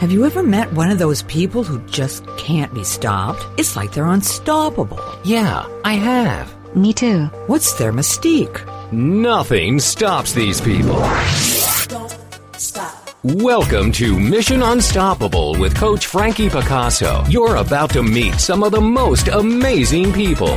Have you ever met one of those people who just can't be stopped? It's like they're unstoppable. Yeah, I have. Me too. What's their mystique? Nothing stops these people. Stop. Stop. Welcome to Mission Unstoppable with Coach Frankie Picasso. You're about to meet some of the most amazing people.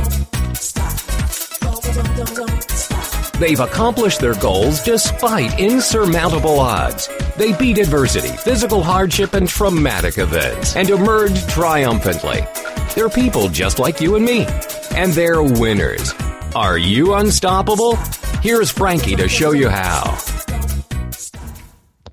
They've accomplished their goals despite insurmountable odds. They beat adversity, physical hardship, and traumatic events and emerged triumphantly. They're people just like you and me. And they're winners. Are you unstoppable? Here's Frankie to show you how.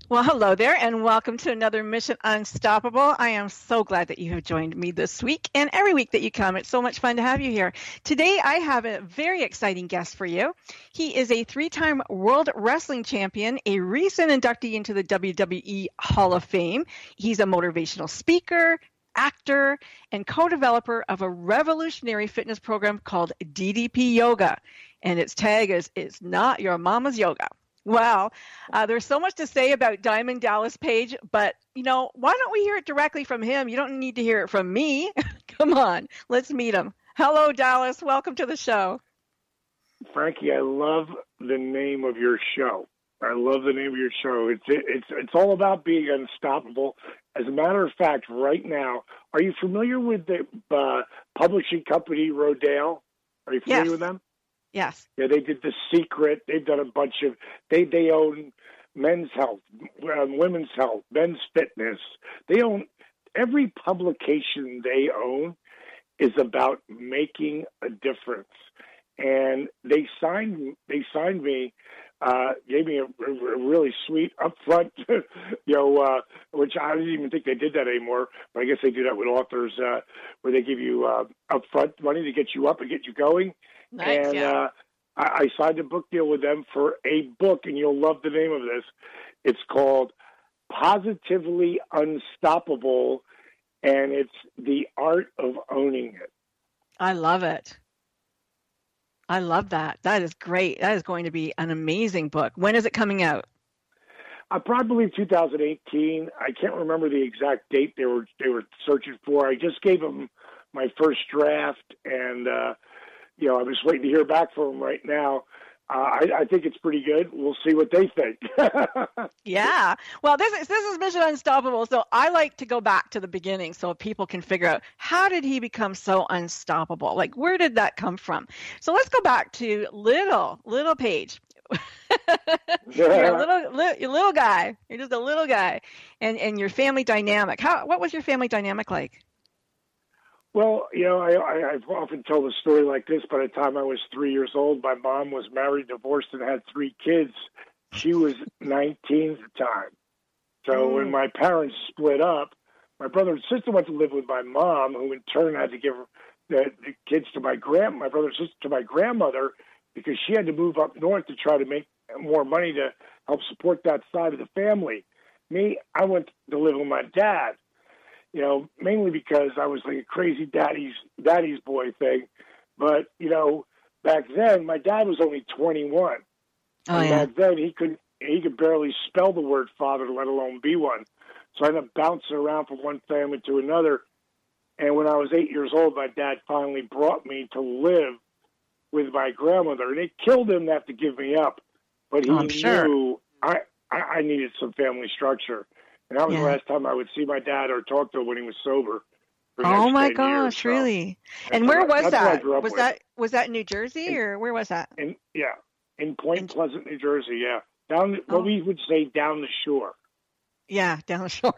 Well, hello there, and welcome to another Mission Unstoppable. I am so glad that you have joined me this week and every week that you come. It's so much fun to have you here. Today, I have a very exciting guest for you. He is a three time World Wrestling Champion, a recent inductee into the WWE Hall of Fame. He's a motivational speaker, actor, and co developer of a revolutionary fitness program called DDP Yoga. And its tag is It's Not Your Mama's Yoga. Wow. Uh, there's so much to say about Diamond Dallas Page, but you know, why don't we hear it directly from him? You don't need to hear it from me. Come on, let's meet him. Hello, Dallas. Welcome to the show. Frankie, I love the name of your show. I love the name of your show. It's it's it's all about being unstoppable. As a matter of fact, right now, are you familiar with the uh, publishing company Rodale? Are you familiar yes. with them? Yes. Yeah, they did The Secret. They've done a bunch of. They they own Men's Health, um, Women's Health, Men's Fitness. They own every publication they own is about making a difference. And they signed they signed me, uh, gave me a, a, really sweet upfront, you know, uh, which I didn't even think they did that anymore. But I guess they do that with authors, uh, where they give you uh, upfront money to get you up and get you going. Nice, and yeah. uh, I, I signed a book deal with them for a book, and you'll love the name of this. It's called Positively Unstoppable, and it's the art of owning it. I love it. I love that. That is great. That is going to be an amazing book. When is it coming out? I probably 2018. I can't remember the exact date they were they were searching for. I just gave them my first draft, and uh, you know, I'm just waiting to hear back from them right now. Uh, I, I, think it's pretty good. We'll see what they think. yeah. Well, this is this is Mission Unstoppable. So I like to go back to the beginning so people can figure out how did he become so unstoppable? Like where did that come from? So let's go back to little little Page. you're a little, little, little guy. You're just a little guy, and and your family dynamic. How what was your family dynamic like? Well, you know, I, I, I've often told a story like this. By the time I was three years old, my mom was married, divorced, and had three kids. She was 19 at the time. So mm. when my parents split up, my brother and sister went to live with my mom, who in turn had to give the, the kids to my grand, my brother and sister to my grandmother, because she had to move up north to try to make more money to help support that side of the family. Me, I went to live with my dad you know, mainly because I was like a crazy daddy's daddy's boy thing. But you know, back then my dad was only 21. Oh, and yeah. back then he could he could barely spell the word father, let alone be one. So I ended up bouncing around from one family to another. And when I was eight years old, my dad finally brought me to live with my grandmother, and it killed him to have to give me up. But he Oh, I'm sure. knew I, I I needed some family structure. And that was Yeah. the last time I would see my dad or talk to him when he was sober. Oh my gosh, years. Really? that's And where was that's what I that? Was with. that was that New Jersey In- or where was that? In, yeah, in Point In- Pleasant, New Jersey. Yeah, down Oh. what we would say down the shore. Yeah, down the shore.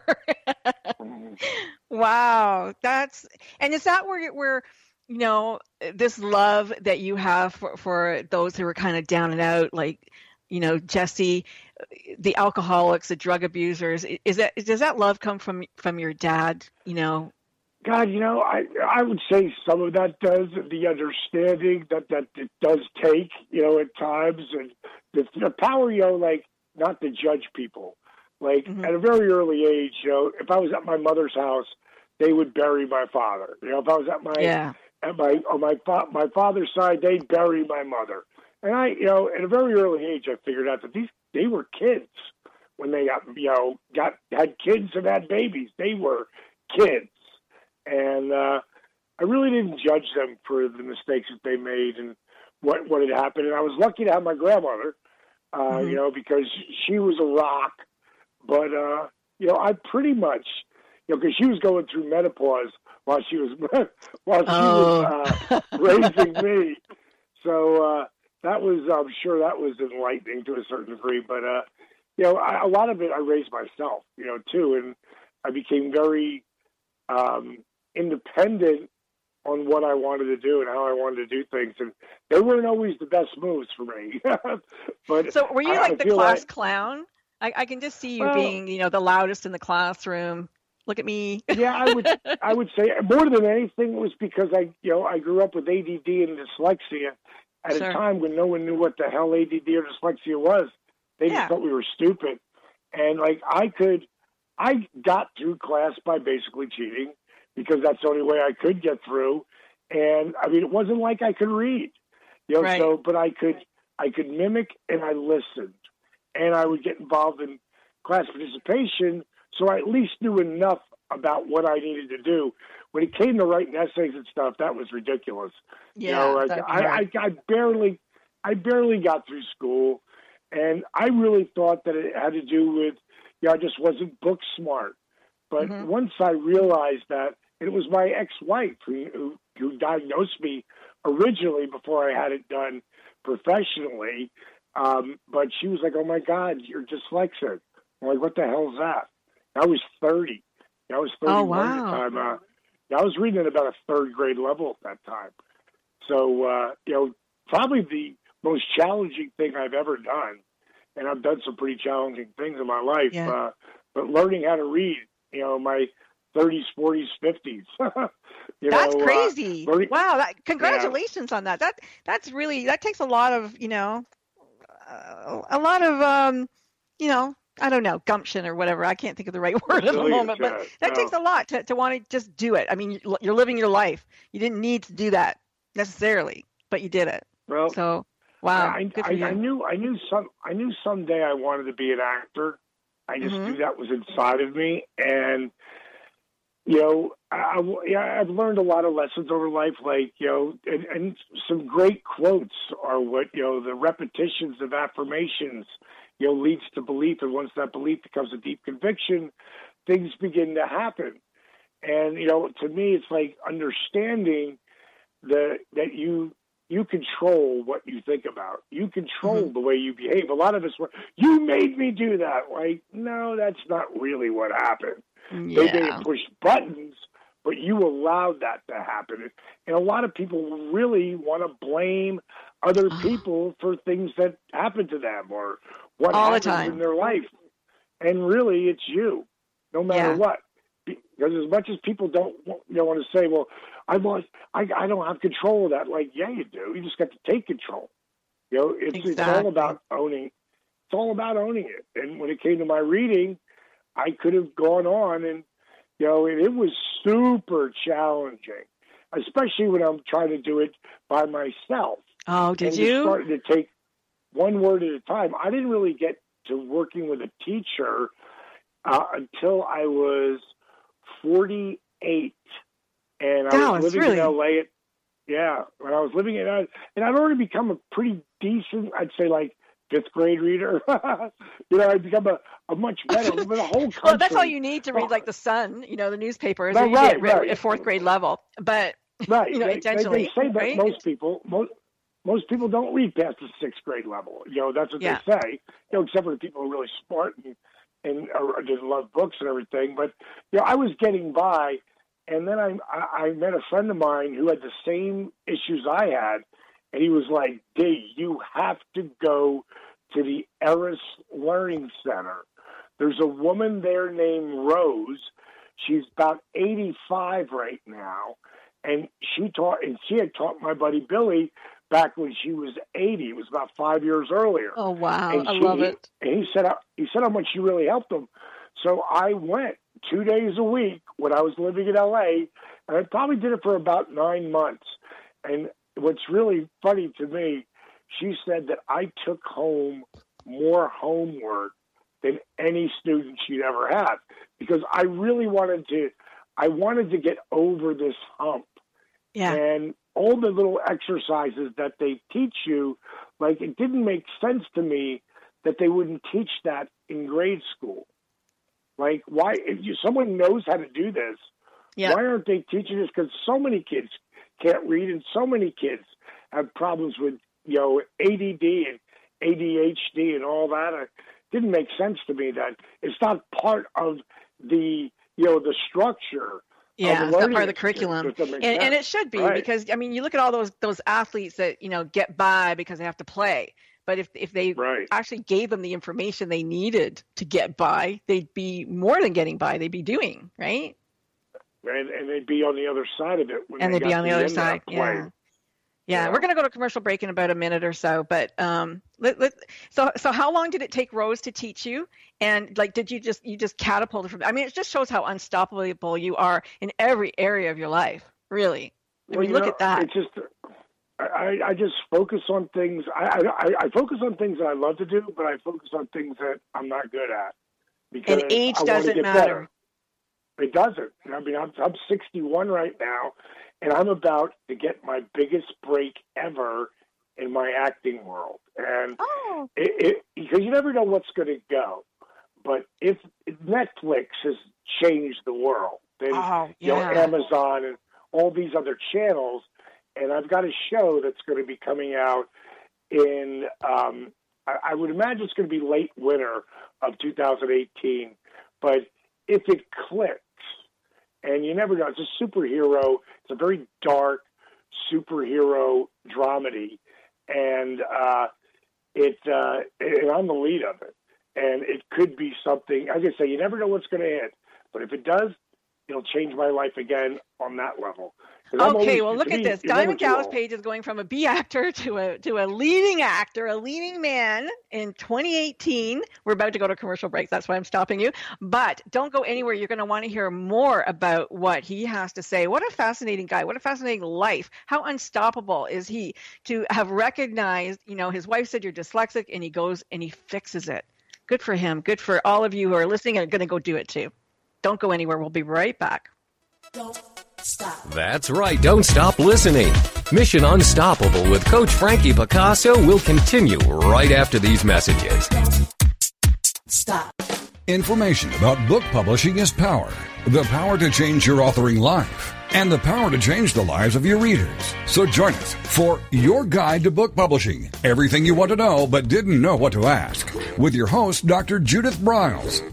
Mhm. wow, that's and is that where where you know this love that you have for for those who are kind of down and out, like you know Jesse, the alcoholics, the drug abusers. Is that does that love come from from your dad? You know, God, you know, I I would say some of that does the understanding that that it does take, you know, at times, and the, the power, you know, like not to judge people. Like Mhm. at a very early age, you know, if I was at my mother's house, they would bury my father. You know, if I was at my yeah, at my on my fa- my father's side, they'd bury my mother. And I, you know, at a very early age, I figured out that these they were kids when they got you know got had kids and had babies. They were kids, and uh, I really didn't judge them for the mistakes that they made and what what had happened. And I was lucky to have my grandmother, uh, mm-hmm. you know, because she was a rock. But uh, you know, I pretty much, you know, because she was going through menopause while she was while she oh. was uh, raising me. So uh, that was, I'm sure, that was enlightening to a certain degree. But uh, you know, I, a lot of it I raised myself, you know, too, and I became very um, independent on what I wanted to do and how I wanted to do things, and they weren't always the best moves for me. but so, were you I, like I the class like, clown? I, I, can just see you well, being, you know, the loudest in the classroom. Look at me. yeah, I would. I would say more than anything was because I, you know, I grew up with ADD and dyslexia at sure. a time when no one knew what the hell ADD or dyslexia was. They yeah. just thought we were stupid, and like I could, I got through class by basically cheating because that's the only way I could get through. And I mean, it wasn't like I could read, you know. Right. So, but I could, I could mimic and I listened, and I would get involved in class participation, so I at least knew enough about what I needed to do. When it came to writing essays and stuff, that was ridiculous. Yeah, you know, like, I, I, I barely, I barely got through school, and I really thought that it had to do with, you know, I just wasn't book smart. But mm-hmm. once I realized that, it was my ex-wife who, who, who diagnosed me originally before I had it done professionally. Um, but she was like, "Oh my God, you're dyslexic." I'm like, "What the hell is that?" I was 30. I was 31 oh, wow. at the time. Uh, I was reading at about a third grade level at that time. So, uh, you know, probably the most challenging thing I've ever done, and I've done some pretty challenging things in my life, yeah. uh, but learning how to read, you know, my 30s, 40s, 50s. that's know, uh, crazy. Uh, learning, wow. That, congratulations yeah. on that. That, that's really, that takes a lot of, you know, uh, a lot of, um, you know, I don't know, gumption or whatever. I can't think of the right word at the moment, but that no. takes a lot to, to want to just do it. I mean, you're living your life. You didn't need to do that necessarily, but you did it. Well, so wow, I, I, I, knew I knew some I knew someday I wanted to be an actor. I just mm-hmm. knew that was inside of me, and you know, I, I, I've learned a lot of lessons over life, like you know, and, and some great quotes are what you know the repetitions of affirmations you know, leads to belief. And once that belief becomes a deep conviction, things begin to happen. And, you know, to me, it's like understanding that, that you, you control what you think about. You control mm-hmm. the way you behave. A lot of us were, you made me do that. Like, no, that's not really what happened. Yeah. They didn't push buttons, but you allowed that to happen. And a lot of people really want to blame other ah. people for things that happen to them or what all happens the time in their life. And really, it's you, no matter yeah. what. Because as much as people don't you know, want to say, well, I lost, I, I don't have control of that. Like, yeah, you do. You just got to take control. You know, it's, exactly. it's all about owning. It's all about owning it. And when it came to my reading, I could have gone on and, you know, it, it was super challenging, especially when I'm trying to do it by myself. Oh, did you? Started to take one word at a time. I didn't really get to working with a teacher uh, until I was 48, and I was living really... in LA. At, yeah, when I was living in, LA. and I'd already become a pretty decent, I'd say like fifth grade reader. you know, I'd become a, a much better, but the whole country. well, that's all you need to read, like the Sun, you know, the newspapers, no, right, right. at fourth grade level. But right, you know, they, intentionally. They, they say that right? most people, most most people don't read past the sixth grade level. You know, that's what yeah. they say. You know, except for the people who are really smart and and just love books and everything. But you know, I was getting by, and then I I met a friend of mine who had the same issues I had, and he was like, "D, you have to go to the Eris Learning Center. There's a woman there named Rose. She's about 85 right now." And she taught, and she had taught my buddy Billy back when she was 80. It was about five years earlier. Oh wow, and I she, love it. And he said uh, he said how much she really helped him. So I went two days a week when I was living in LA, and I probably did it for about nine months. And what's really funny to me, she said that I took home more homework than any student she'd ever had because I really wanted to I wanted to get over this hump. Yeah. And all the little exercises that they teach you, like it didn't make sense to me that they wouldn't teach that in grade school. Like why if you someone knows how to do this, Yeah. why aren't they teaching this? Because so many kids can't read, and so many kids have problems with you know ADD and ADHD and all that. It didn't make sense to me that it's not part of the you know the structure. Yeah, it's not part of the curriculum. Does that make and, and it should be Right. because I mean you look at all those those athletes that you know get by because they have to play but if if they Right. actually gave them the information they needed to get by they'd be more than getting by they'd be doing right and, and they'd be on the other side of it. When and they they'd be on the other side yeah. Yeah, Yeah. we're going to go to commercial break in about a minute or so but um let, let, so so how long did it take rose to teach you and like did you just you just catapulted from i mean it just shows how unstoppable you are in every area of your life really I Well, you look know, at that. It's just I, I just focus on things. I, I I focus on things that I love to do, but I focus on things that I'm not good at. Because And age I doesn't matter. better. It doesn't. I mean, I'm I'm 61 right now, and I'm about to get my biggest break ever in my acting world. And oh it, it because you never know what's going to go. But if, Netflix has changed the world, then Oh, you know. Amazon and all these other channels, and I've got a show that's going to be coming out in um, I, I would imagine it's going to be late winter of 2018. But if it clicks, and you never know, it's a superhero. It's a very dark superhero dramedy, and uh, it uh, and I'm the lead of it, and it could be something. As I say, you never know what's going to hit, but if it does, it'll change my life again on that level. Okay, well, look at this. Diamond Dallas. Page is going from a B actor to a to a leading actor, a leading man in 2018. We're about to go to commercial breaks. That's why I'm stopping you. But don't go anywhere. You're going to want to hear more about what he has to say. What a fascinating guy. What a fascinating life. How unstoppable is he to have recognized, you know, his wife said you're dyslexic and he goes and he fixes it. Good for him. Good for all of you who are listening and are going to go do it too. Don't go anywhere. We'll be right back. That's right. Don't stop listening. Mission Unstoppable with Coach Frankie Picasso will continue right after these messages. Stop. Information about book publishing is power. The power to change your authoring life and the power to change the lives of your readers. So join us for Your Guide to Book Publishing. Everything you want to know but didn't know what to ask. With your host, Dr. Judith Briles.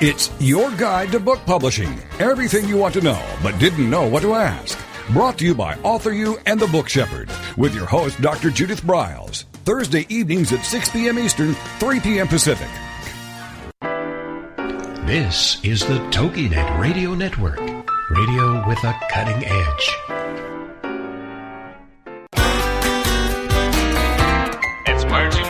It's your guide to book publishing. Everything you want to know but didn't know what to ask. Brought to you by Author You and the Book Shepherd with your host, Dr. Judith Briles. Thursday evenings at 6 p.m. Eastern, 3 p.m. Pacific. This is the TogiNet Radio Network, radio with a cutting edge. It's words you never heard.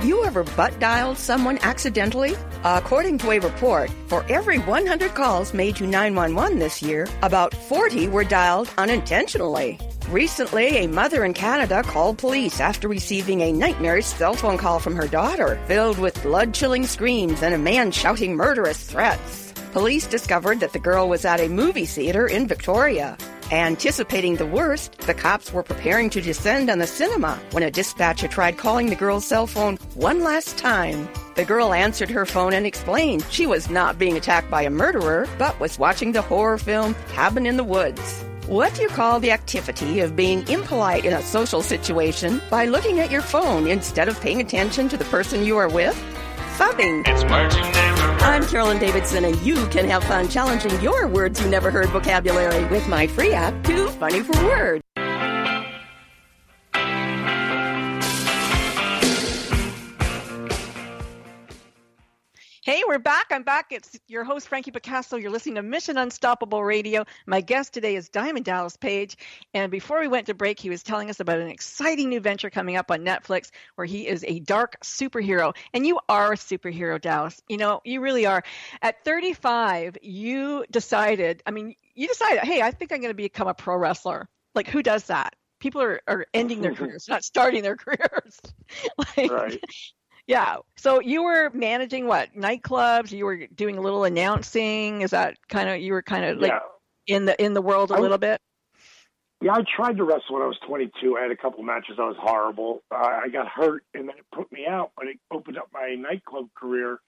Have you ever butt dialed someone accidentally? According to a report, for every 100 calls made to 911 this year, about 40 were dialed unintentionally. Recently, a mother in Canada called police after receiving a nightmarish cell phone call from her daughter, filled with blood chilling screams and a man shouting murderous threats. Police discovered that the girl was at a movie theater in Victoria. Anticipating the worst, the cops were preparing to descend on the cinema when a dispatcher tried calling the girl's cell phone one last time. The girl answered her phone and explained she was not being attacked by a murderer, but was watching the horror film Cabin in the Woods. What do you call the activity of being impolite in a social situation by looking at your phone instead of paying attention to the person you are with? Phubbing. It's words you never heard. I'm Carolyn Davidson, and you can have fun challenging your words you never heard vocabulary with my free app, Too Funny for Words. We're back. I'm back. It's your host, Frankie Picasso. You're listening to Mission Unstoppable Radio. My guest today is Diamond Dallas Page. And before we went to break, he was telling us about an exciting new venture coming up on Netflix where he is a dark superhero. And you are a superhero, Dallas. You know, you really are. At 35, you decided, I mean, you decided, hey, I think I'm going to become a pro wrestler. Like, who does that? People are, are ending their careers, not starting their careers. like, Right. Yeah. So you were managing what nightclubs? You were doing a little announcing. Is that kind of you were kind of like yeah. in the in the world a I little bit? Yeah, I tried to wrestle when I was 22. I had a couple matches. I was horrible. Uh, I got hurt, and then it put me out. But it opened up my nightclub career,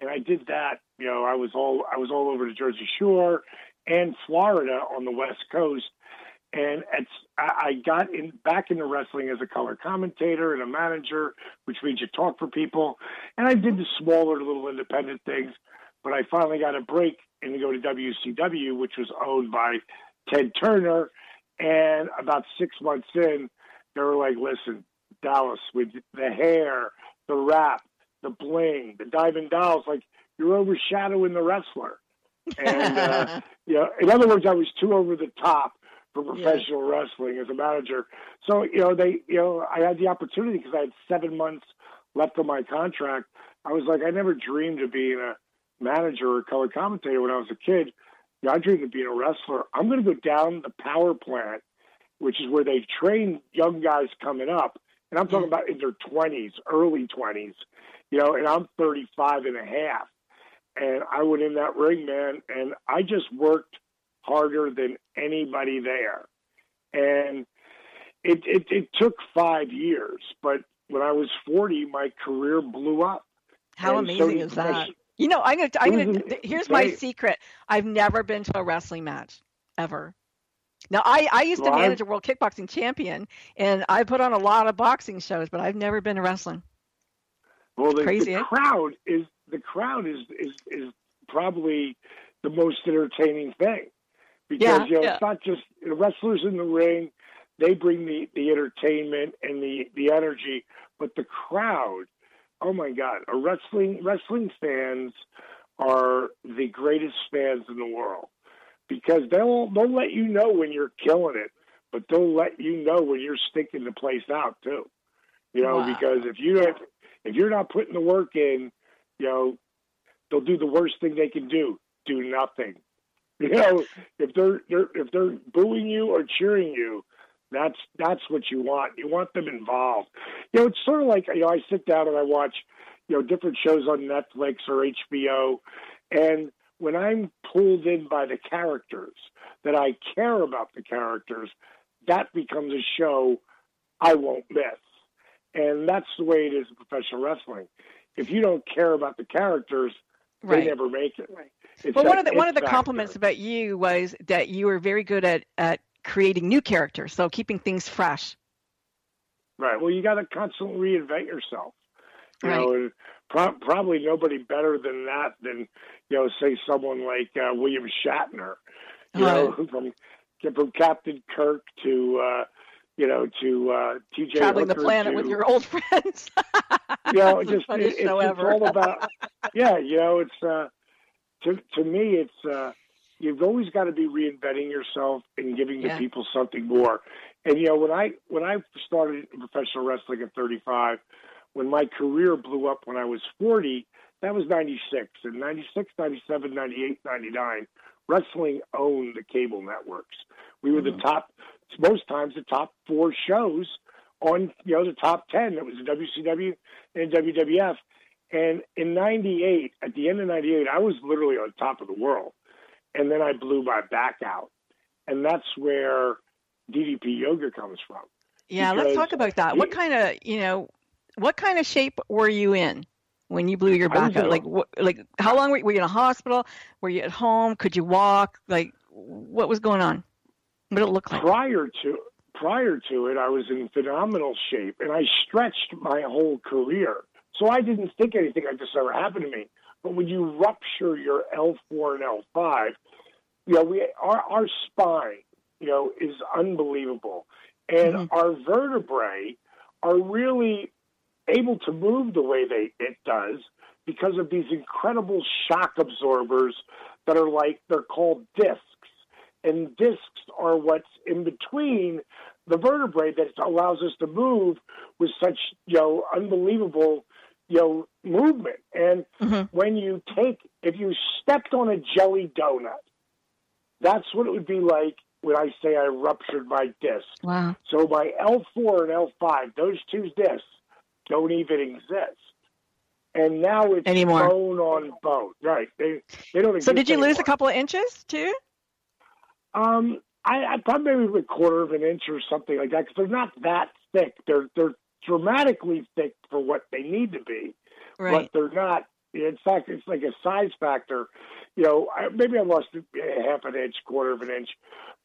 and I did that. You know, I was all I was all over the Jersey Shore and Florida on the West Coast, and it's I got in back into wrestling as a color commentator and a manager, which means you talk for people. And I did the smaller little independent things, but I finally got a break and to go to WCW, which was owned by Ted Turner. And about six months in, they were like, "Listen, Dallas, with the hair, the rap, the bling, the diamond dolls, like you're overshadowing the wrestler." And uh, you know, in other words, I was too over the top for professional wrestling as a manager. So you know, they, you know, I had the opportunity because I had seven months left on my contract. I was like, I never dreamed of being a manager or color commentator when I was a kid. You know, I dreamed of being a wrestler. I'm going to go down the power plant, which is where they train young guys coming up. And I'm talking mm-hmm. about in their 20s, early 20s, you know, and I'm 35 and a half. And I went in that ring, man, and I just worked harder than anybody there. And it, it, it took five years, but when I was 40, my career blew up. How And amazing did is that? You know, I'm gonna I'm gonna here's my secret. I've never been to a wrestling match ever. Now I, I used to Well, I've- manage a world kickboxing champion and I put on a lot of boxing shows, but I've never been to wrestling. Well, the, Crazy, the eh? crowd is the crowd is, is is probably the most entertaining thing because Yeah, you know yeah. it's not just the wrestlers in the ring; they bring the the entertainment and the the energy, but the crowd. Oh my God! A wrestling wrestling fans are the greatest fans in the world because they'll they'll let you know when you're killing it, but they'll let you know when you're sticking the place out too. You know, Wow. because if you don't if you're not putting the work in, you know, they'll do the worst thing they can do: do nothing. You know, if they're, they're if they're booing you or cheering you, that's that's what you want. You want them involved. You know, it's sort of like you know, I sit down and I watch, you know, different shows on Netflix or HBO, and when I'm pulled in by the characters, that I care about the characters, that becomes a show I won't miss. And that's the way it is in professional wrestling. If you don't care about the characters, Right. they never make it. It's Well, that one of the one of the factor. compliments about you was that you were very good at at creating new characters, so keeping things fresh. Right. Well, you got to constantly reinvent yourself. You Right. know, and pro- probably nobody better than that than you know, say someone like uh, William Shatner. You know, from from Captain Kirk to uh, you know to uh, T.J. Traveling the planet to, with your old friends. you know, just it- it's all about yeah, you know, it's uh to to me it's uh you've always got to be reinventing yourself and giving the people something more. And you know, when I when I started professional wrestling at 35, when my career blew up when I was 40, that was 96. And 96, 97, 98, 99, wrestling owned the cable networks. We were Mm-hmm. the top most times the top 4 shows on you know the top 10 that was the WCW and WWF and in 98 at the end of 98 I was literally on top of the world and then I blew my back out and that's where DDP yoga comes from Yeah, let's talk about that. What kind of, you know, what kind of shape were you in when you blew your back out? Like, what, like how long were, were you in a hospital? Were you at home? Could you walk? Like, what was going on? What did it look like? prior to prior to it I was in phenomenal shape and I stretched my whole career so I didn't think anything like this ever happened to me but when you rupture your L4 and L5 you know we our our spine you know is unbelievable and Mhm. our vertebrae are really able to move the way they it does because of these incredible shock absorbers that are like they're called discs. And discs are what's in between the vertebrae that allows us to move with such you know unbelievable you know movement. And Mm-hmm. when you take if you stepped on a jelly donut, that's what it would be like when I say I ruptured my disc. Wow. So my L4 and L5, those two discs don't even exist. And now it's Anymore. bone on bone. Right. They, they don't exist So did you lose a couple of inches too? Um, I, I probably maybe a quarter of an inch or something like that because they're not that thick. They're they're dramatically thick for what they need to be, Right. but they're not. In fact, it's like a size factor. You know, I, maybe I lost a half an inch, quarter of an inch,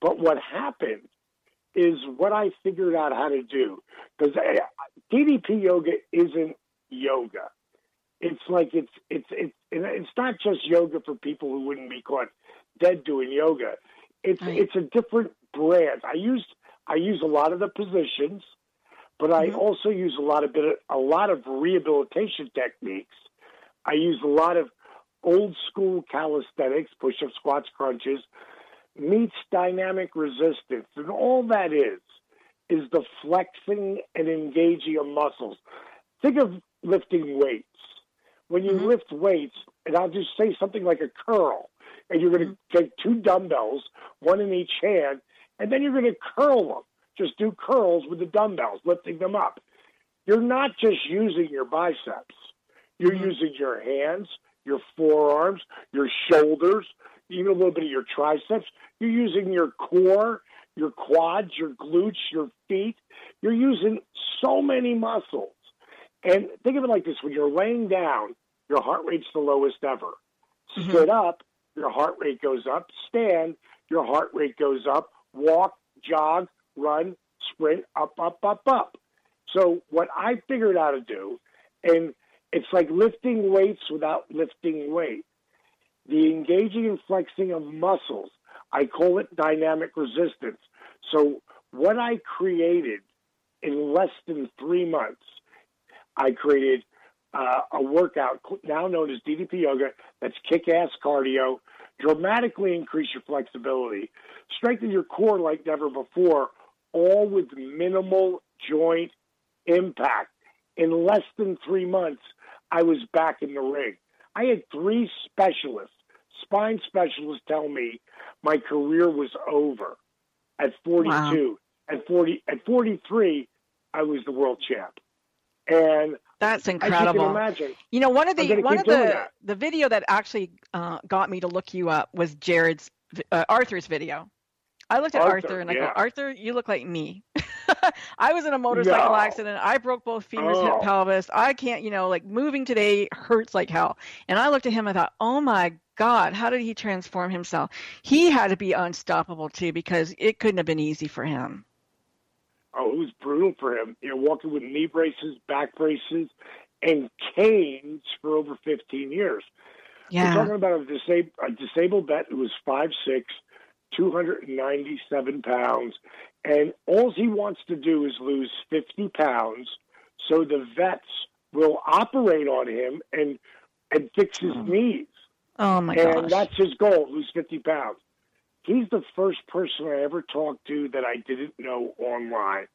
but what happened is what I figured out how to do because eh, DDP yoga isn't yoga. It's like it's it's it's it's not just yoga for people who wouldn't be caught dead doing yoga. It's Right. it's a different brand. I used I use a lot of the positions, but I Mhm. also use a lot of bit a lot of rehabilitation techniques. I use a lot of old school calisthenics, push ups, squats, crunches, meets dynamic resistance, and all that is is the flexing and engaging of muscles. Think of lifting weights. When you Mhm. lift weights, and I'll just say something like a curl, and you're going to take two dumbbells, one in each hand, and then you're going to curl them. Just do curls with the dumbbells, lifting them up. You're not just using your biceps. You're Mhm. using your hands, your forearms, your shoulders, even a little bit of your triceps. You're using your core, your quads, your glutes, your feet. You're using so many muscles. And think of it like this when you're laying down, your heart rate's the lowest ever. Mhm. Sit up, your heart rate goes up. Stand, your heart rate goes up. Walk, jog, run, sprint, up, up, up, up. So, what I figured out to do, and it's like lifting weights without lifting weight, the engaging and flexing of muscles. I call it dynamic resistance. So, what I created in less than three months, I created uh, a workout now known as DDP Yoga that's kick ass cardio, dramatically increase your flexibility, strengthen your core like never before, all with minimal joint impact. In less than three months, I was back in the ring. I had three specialists, spine specialists, tell me my career was over at 42. At 40, at 43, I was the world champ. And That's you incredible. imagine, You know, one of the one of the that. the video that actually uh, got me to look you up was Jared's uh, Arthur's video. I looked at Arthur, Arthur, and I go. Arthur, you look like me. I was in a motorcycle No. accident. I broke both femurs, oh. hip, Oh. pelvis. I can't, you know, like moving today hurts like hell. And I looked at him and I thought, oh my God, how did he transform himself? He had to be unstoppable too because it couldn't have been easy for him. oh, it was brutal for him. You know, walking with knee braces, back braces, and canes for over 15 years. We're Yeah. talking about a, disab- a disabled vet who was 5'6", 297 pounds, and all he wants to do is lose 50 pounds so the vets will operate on him and and fix his Oh, knees. Oh my gosh. and gosh. that's his goal, lose 50 pounds. He's the first person I ever talked to that I didn't know online.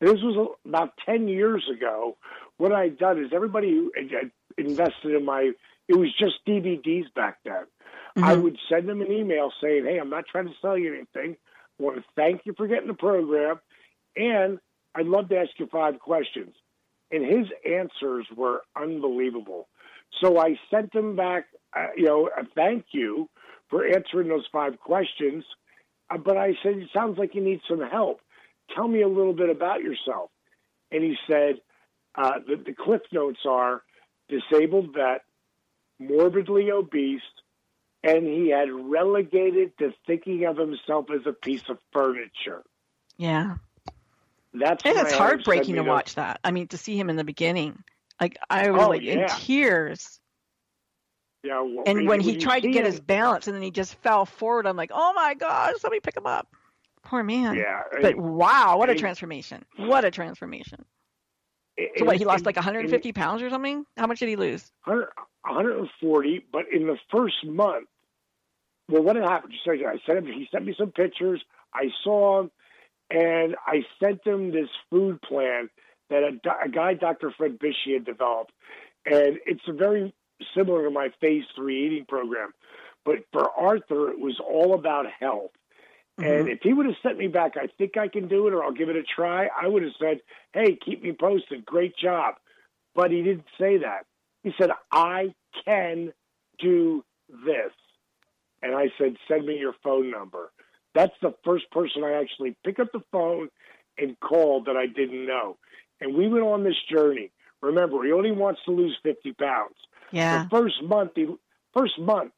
This was about 10 years ago. What I'd done is everybody who had- had invested in my, it was just DVDs back then. I Mhm. would send them an email saying, hey, I'm not trying to sell you anything. I want to thank you for getting the program. And I'd love to ask you five questions. And his answers were unbelievable. So I sent him back, uh, you know, a thank you for answering those five questions. Uh, but I said, it sounds like you need some help. Tell me a little bit about yourself. And he said, uh, the, the cliff notes are disabled vet, morbidly obese, and he had relegated to thinking of himself as a piece of furniture. yeah. That's And it's I had him heartbreaking to watch that. I mean, to see him in the beginning, like I was Oh, like in tears. Know, well, And when he tried to get him- his balance, and then he just fell forward, I'm like, oh my gosh, somebody pick him up. Poor man. yeah, But wow, what a transformation! What a transformation. So what? He lost like in- 150 pounds or something. How much did he lose? 100, 140, but in the first month, well, what had happened? So I sent him. He sent me some pictures. I saw him, and I sent him this food plan that a, a guy, Dr. Fred Bisci, had developed, and it's a very similar to my Phase Three eating program. But for Arthur, it was all about health. Mm-hmm. And if he would have sent me back, I think I can do it, or I'll give it a try. I would have said, "Hey, keep me posted. Great job." But he didn't say that. He said, "I can do this," and I said, "Send me your phone number." That's the first person I actually picked up the phone and called that I didn't know, and we went on this journey. Remember, he only wants to lose fifty pounds. Yeah. The first month, he, first month,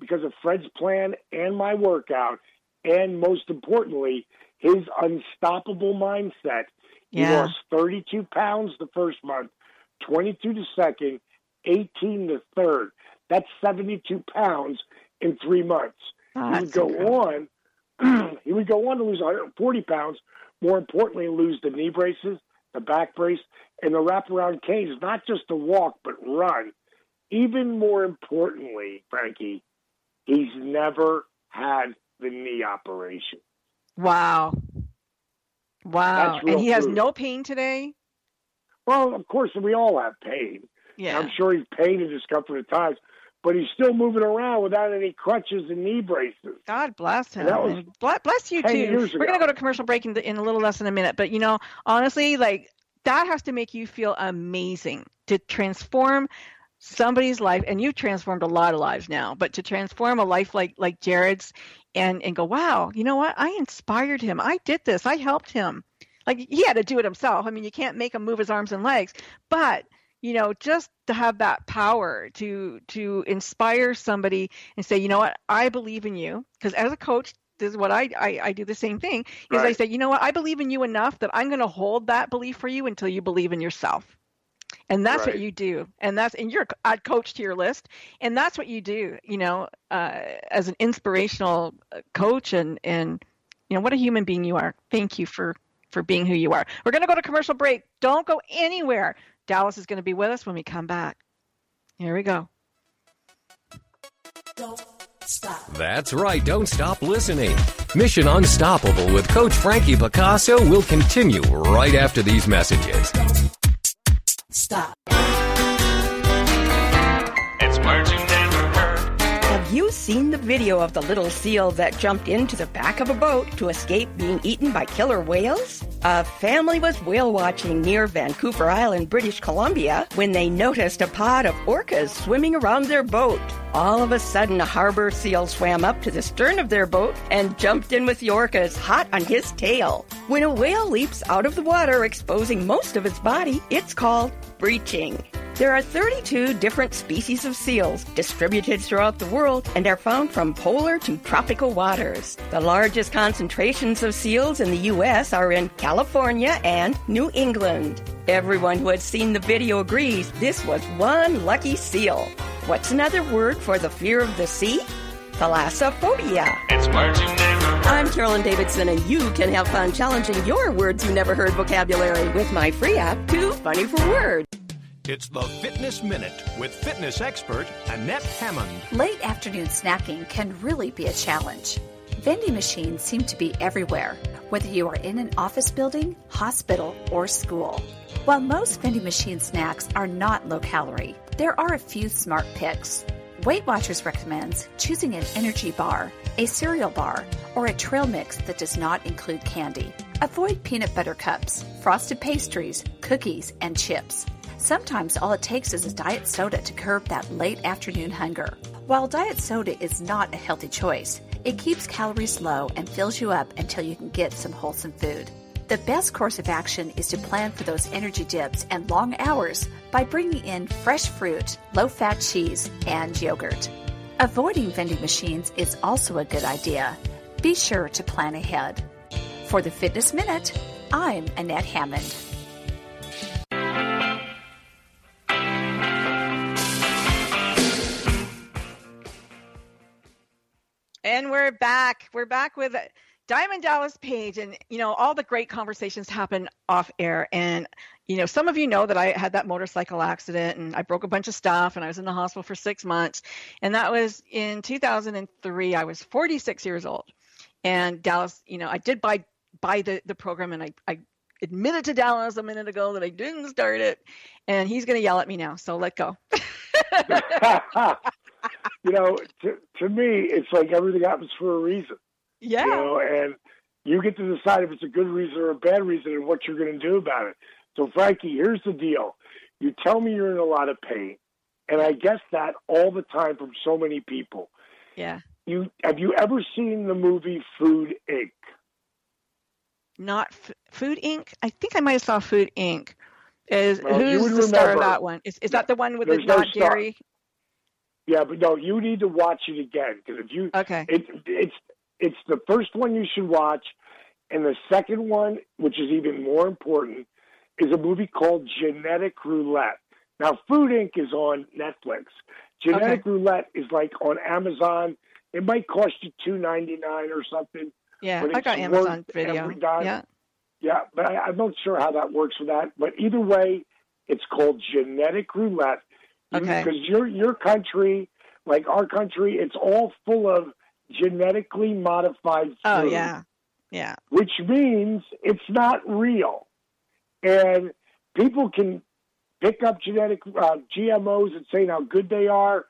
because of Fred's plan and my workout, and most importantly, his unstoppable mindset. He Yeah. lost 32 pounds the first month, 22 the second, 18 the third. That's 72 pounds in three months. Oh, he would go incredible. on. he would go on to lose 140 pounds. More importantly, lose the knee braces, the back brace, and the wraparound canes. Not just to walk, but run. Even more importantly, Frankie, he's never had the knee operation. Wow. Wow. And he has no pain today. Well, of course, we all have pain. Yeah. I'm sure he's pain and discomfort at times, but he's still moving around without any crutches and knee braces. God bless him. that was bless you 10 too. We're gonna go to commercial break in, the, in a little less than a minute, but you know, honestly, like that has to make you feel amazing to transform somebody's life, and you've transformed a lot of lives now. But to transform a life like like Jared's, and and go, wow, you know what? I inspired him. I did this. I helped him. Like he had to do it himself. I mean, you can't make him move his arms and legs, but you know just to have that power to to inspire somebody and say you know what? I believe in you. Because as a coach this is what I, I i do the same thing is i say you know what? I believe in you enough that i'm going to hold that belief for you until you believe in yourself. And that's what you do. And that's and you're add coach to your list. And that's what you do you know uh, as an inspirational uh, coach and and you know what a human being you are. Thank you for for being who you are. We're going to go to commercial break. Don't go anywhere dallas is going to be with us when we come back here we go Don't stop. That's right, don't stop listening. Mission Unstoppable with Coach Frankie Picasso will continue right after these messages. Stop. It's words you never heard. Have you seen the video of the little seal that jumped into the back of a boat to escape being eaten by killer whales? A family was whale watching near Vancouver Island, British Columbia, when they noticed a pod of orcas swimming around their boat. All of a sudden, a harbor seal swam up to the stern of their boat and jumped in with the orcas, hot on his tail. When a whale leaps out of the water, exposing most of its body, it's called breaching. There are 32 different species of seals distributed throughout the world and are found from polar to tropical waters. The largest concentrations of seals in the U.S. are in California and New England. Everyone who had seen the video agrees this was one lucky seal. What's another word for the fear of the sea? Thalassophobia. It's words you never heard. I'm Carolyn Davidson, and you can have fun challenging your words you never heard vocabulary with my free app, Too Funny for Words. It's the Fitness Minute with fitness expert Annette Hammond. Late afternoon snacking can really be a challenge. Vending machines seem to be everywhere, whether you are in an office building, hospital, or school. While most vending machine snacks are not low calorie, there are a few smart picks. Weight Watchers recommends choosing an energy bar, a cereal bar, or a trail mix that does not include candy. Avoid peanut butter cups, frosted pastries, cookies, and chips. Sometimes all it takes is a diet soda to curb that late afternoon hunger. While diet soda is not a healthy choice, it keeps calories low and fills you up until you can get some wholesome food. The best course of action is to plan for those energy dips and long hours by bringing in fresh fruit, low fat cheese, and yogurt. Avoiding vending machines is also a good idea. Be sure to plan ahead. For the Fitness Minute, I'm Annette Hammond. And we're back. We're back with Diamond Dallas Page, and you know all the great conversations happen off air. And you know, some of you know that I had that motorcycle accident, and I broke a bunch of stuff, and I was in the hospital for six months. And that was in 2003. I was 46 years old, and Dallas. You know, I did buy buy the the program, and I I admitted to Dallas a minute ago that I didn't start it, and he's going to yell at me now. So let go. you know, to, to me, it's like everything happens for a reason. Yeah. You know, and you get to decide if it's a good reason or a bad reason and what you're going to do about it. So, Frankie, here's the deal. You tell me you're in a lot of pain, and I guess that all the time from so many people. Yeah. You have you ever seen the movie Food Inc? Not F- Food Inc. I think I might have saw Food Inc. Is Well, who's the star of that one? Is is that the one with the no not star. dairy? Yeah, but no, you need to watch it again because if you Okay. it, it's it's the first one you should watch, and the second one, which is even more important, is a movie called Genetic Roulette. Now, Food Inc. is on Netflix. Genetic Roulette is like on Amazon. It might cost you two ninety nine or something. Yeah, but I got Amazon Video. Every dime. Yeah, yeah, but I, I'm not sure how that works with that. But either way, it's called genetic roulette. Okay. Because your your country, like our country, it's all full of genetically modified food. Oh yeah. Yeah. Which means it's not real, and people can pick up genetic uh, GMOs and saying how good they are.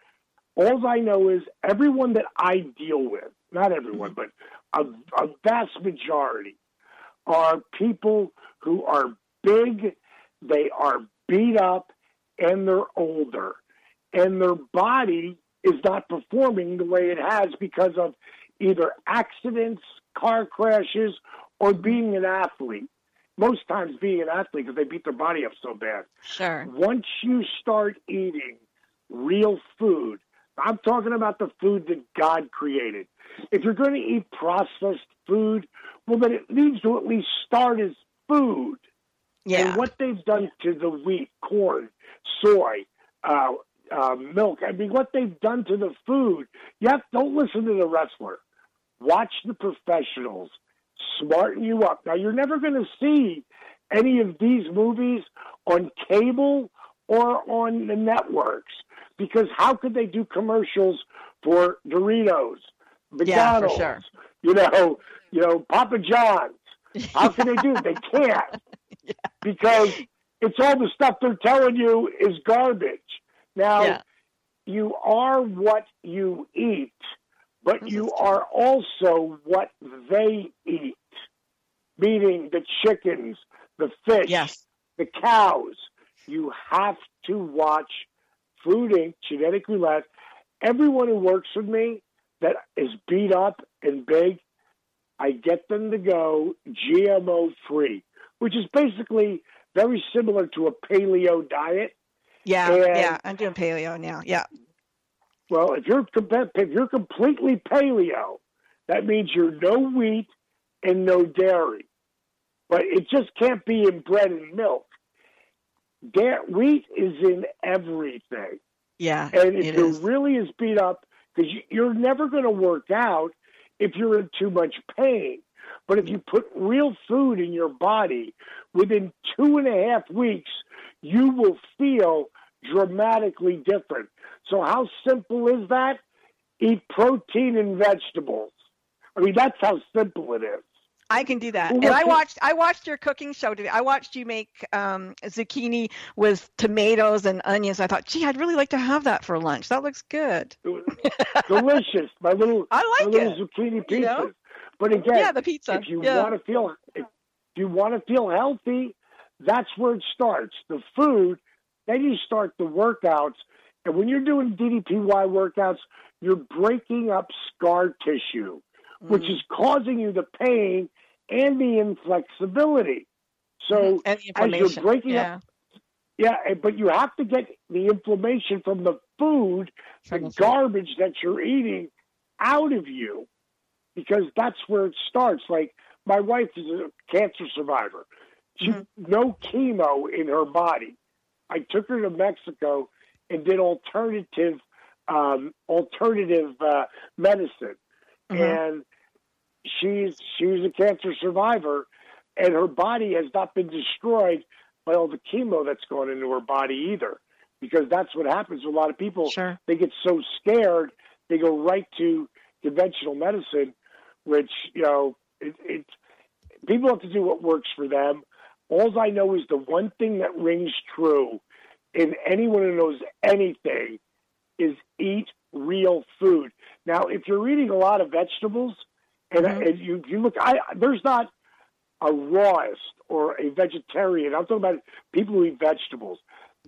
All I know is everyone that I deal with, not everyone, but a, a vast majority, are people who are big, they are beat up, and they're older. And their body is not performing the way it has because of either accidents, car crashes, or being an athlete. Most times being an athlete because they beat their body up so bad. Sure. Once you start eating real food, I'm talking about the food that God created. If you're going to eat processed food, well, then it needs to at least start as food. Yeah. And what they've done to the wheat, corn, soy, uh, uh, milk, I mean, what they've done to the food, you have, don't listen to the wrestler. Watch the professionals smarten you up. Now, you're never going to see any of these movies on cable or on the networks because how could they do commercials for Doritos, McDonald's, Yeah, sure. you know, you know, Papa John's? How can they do it? They can't because it's all the stuff they're telling you is garbage. Now, Yeah. you are what you eat, but you are also what they eat, meaning the chickens, the fish, Yes. the cows. You have to watch Food Inc., Genetic Roulette. Everyone who works with me that is beat up and big, I get them to go GMO free, which is basically very similar to a paleo diet. Yeah. And- yeah. I'm doing paleo now. Yeah. Well, if you're if you're completely paleo, that means you're no wheat and no dairy. But it just can't be in bread and milk. Da- wheat is in everything. Yeah. And if it you're is. really as beat up, because you're never going to work out if you're in too much pain. But if you put real food in your body, within two and a half weeks, you will feel dramatically different. So, how simple is that? Eat protein and vegetables. I mean, that's how simple it is. I can do that. And I watched I watched your cooking show today. I watched you make um, zucchini with tomatoes and onions. I thought, gee, I'd really like to have that for lunch. That looks good. Delicious. My little, I my like little it. zucchini pizzas. You know? But again, Yeah, the pizza. if you Yeah. want to feel if you want to feel healthy, that's where it starts. The food, then you start the workouts. And when you're doing DDPY workouts, you're breaking up scar tissue, which Mm. is causing you the pain and the inflexibility. So Mm-hmm. and as you're breaking yeah. up, yeah, but you have to get the inflammation from the food, the garbage that you're eating out of you because that's where it starts. Like my wife is a cancer survivor. She Mm-hmm. no chemo in her body. I took her to Mexico and did alternative um, alternative uh, medicine, Mhm. and she's she's a cancer survivor, and her body has not been destroyed by all the chemo that's gone into her body either, because that's what happens to a lot of people. Sure. They get so scared they go right to conventional medicine, which you know it, it people have to do what works for them. All I know is the one thing that rings true in anyone who knows anything is eat real food. Now, if you're eating a lot of vegetables, and, mm-hmm. and you you look, I there's not a rawist or a vegetarian. I'm talking about people who eat vegetables.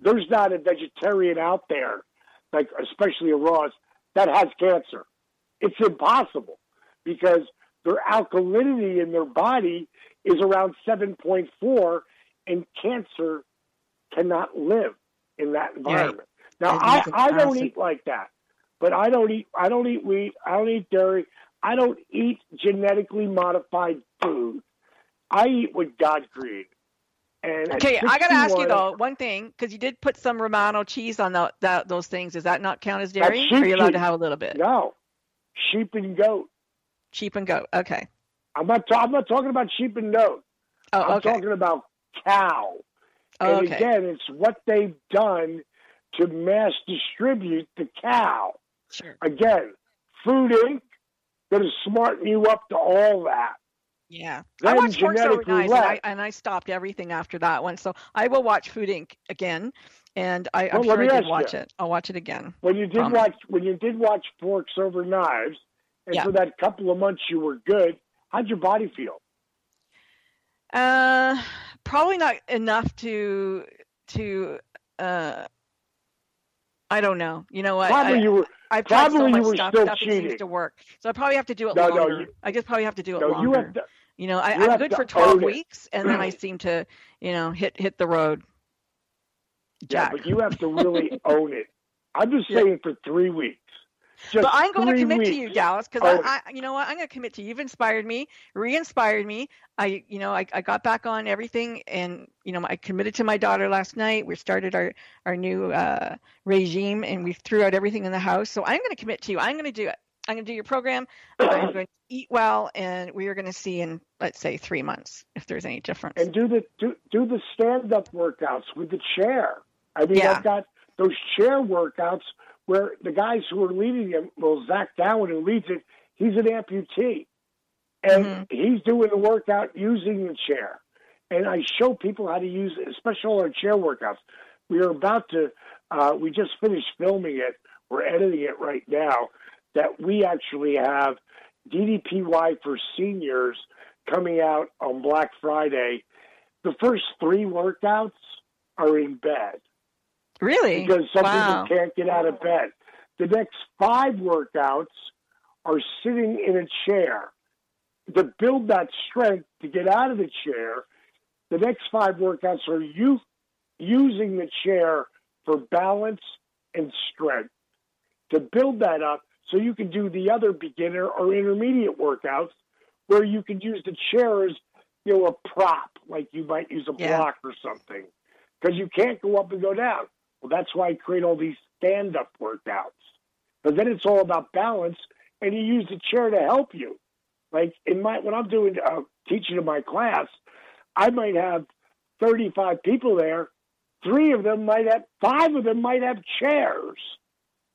There's not a vegetarian out there, like especially a rawist, that has cancer. It's impossible because their alkalinity in their body is around 7.4, and cancer cannot live in that environment. Now, It I, I don't eat like that, but I don't eat I don't eat wheat. I don't eat dairy. I don't eat genetically modified food. I eat what God created. And Okay, I got to ask you though one thing because you did put some Romano cheese on the, that those things. Does that not count as dairy? are you allowed cheese. to have a little bit? No, sheep and goat. Sheep and goat. Okay. I'm not. Ta- I'm not talking about sheep and goat. Oh, okay. I'm talking about cow. Oh, and okay. again, it's what they've done to mass distribute the cow. Sure. Again, Food Inc. going to smarten you up to all that. Yeah. Then I watched Forks Over Knives and I, and I stopped everything after that one. So I will watch Food Inc. again, and I, I'm Well, sure I did watch you. it. I'll watch it again. When you did Promise. watch, when you did watch Forks Over Knives, and Yeah. for that couple of months you were good, how'd your body feel? Uh, probably not enough to to. Uh, I don't know. You know what? Probably I, you were. I've tried so probably you were stuff. still Nothing seems cheating. to work. So I probably have to do it No, no, longer. you- I just probably have to do it No, longer. you have to. You know, I, have good for 12 weeks, and then I seem to, you know, hit hit the road. Yeah, but you have to really own it. I'm just saying for three weeks. Just but I'm going to commit weeks. to you, Dallas, because it. I, I, you know what, I'm going to commit to you. You've inspired me, re-inspired me. I, you know, I, I got back on everything, and you know, I committed to my daughter last night. We started our our new uh, regime, and we threw out everything in the house. So I'm going to commit to you. I'm going to do it. I'm going to do your program. I'm going to eat well, and we are going to see in let's say three months if there's any difference. and do the do, do the stand up workouts with the chair. I mean, Yeah. I've got those chair workouts where the guys who are leading them, well, Zach Gowen who leads it, he's an amputee, and Mhm. he's doing the workout using the chair. And I show people how to use, it, especially all our chair workouts. We are about to, uh, we just finished filming it. We're editing it right now. That we actually have DDPY for seniors coming out on Black Friday. The first three workouts are in bed really? because some wow. people can't get out of bed. The next five workouts are sitting in a chair. To build that strength to get out of the chair, the next five workouts are you using the chair for balance and strength. To build that up so you can do the other beginner or intermediate workouts where you can use the chair as you know a prop, like you might use a Yeah. block or something. Because you can't go up and go down. Well, that's why I create all these stand up workouts. But then it's all about balance, and you use the chair to help you. Like in my when I'm doing uh, teaching in my class, I might have 35 people there. Three of them might have, five of them might have chairs,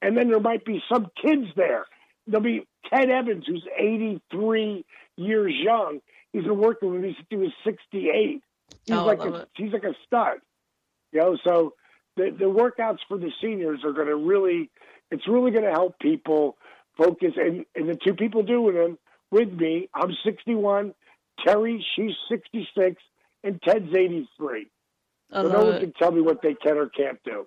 and then there might be some kids there. There'll be Ted Evans, who's 83 years young. He's been working with me since he was 68. He's Oh, I like love a, it. he's like a stud. You know, so the the workouts for the seniors are going to really, it's really going to help people focus. And and the two people doing them with me, I'm 61, Terry, she's 66, and Ted's 83. I So no one it. can tell me what they can or can't do.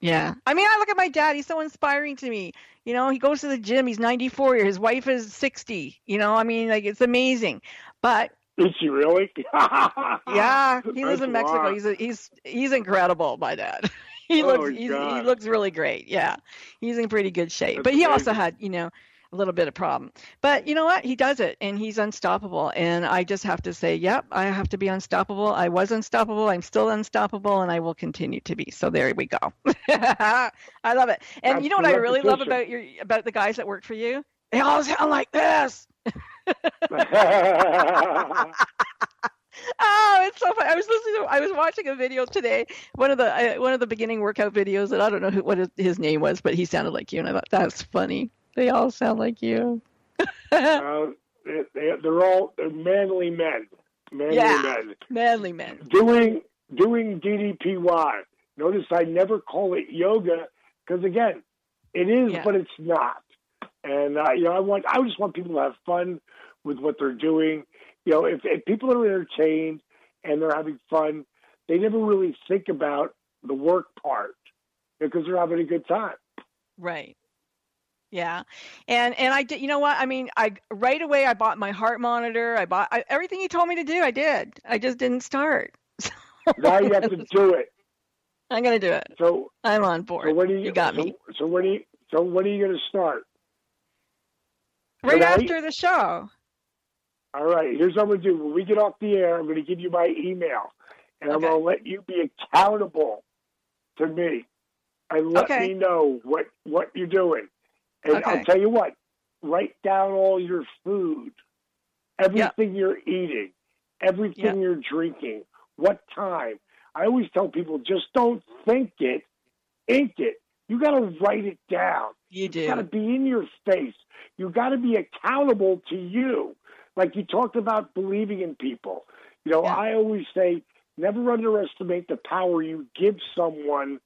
Yeah. I mean, I look at my dad. He's so inspiring to me. You know, he goes to the gym. He's 94 years. His wife is 60. You know, I mean, like, it's amazing. But Is she really? yeah, he lives That's in Mexico. wild. He's a, he's he's incredible, my dad. he Oh, looks he's, he looks really great. Yeah. He's in pretty good shape. That's but he also had, you know, a little bit of problem. But you know what? He does it and he's unstoppable. And I just have to say, yep, I have to be unstoppable. I was unstoppable. I'm still unstoppable and I will continue to be. So there we go. I love it. And That's you know what I really love about your about the guys that work for you? They all sound like this. oh, it's so funny. I was listening to, I was watching a video today, one of the uh, one of the beginning workout videos, and I don't know who, what his, name was, but he sounded like you, and I thought that's funny. They all sound like you. uh, they, they, they're all they're manly men. Manly yeah, men. manly men. Doing doing DDPY. Notice I never call it yoga because again, it is, Yeah. but it's not. And uh, you know, I want I just want people to have fun with what they're doing. You know, if, if people are entertained and they're having fun, they never really think about the work part because they're having a good time. Right. Yeah, and and I did. You know what? I mean, I right away I bought my heart monitor. I bought I, everything he told me to do. I did. I just didn't start. Now you have to do it. I'm gonna do it. So I'm on board. So what do you, You got so, me. So what do you? So when are you going to start? Right after the show. All right. Here's what I'm going to do. When we get off the air, I'm going to give you my email, and I'm going to let you be accountable to me, and let Okay. me know what what you're doing. And Okay. I'll tell you what. Write down all your food, everything you're eating, everything you're drinking, what time. I always tell people just don't think it, ink it. You got to write it down. You do. It's got to be in your space. You got to be accountable to you. Like you talked about believing in people. You know, I always say never underestimate the power you give someone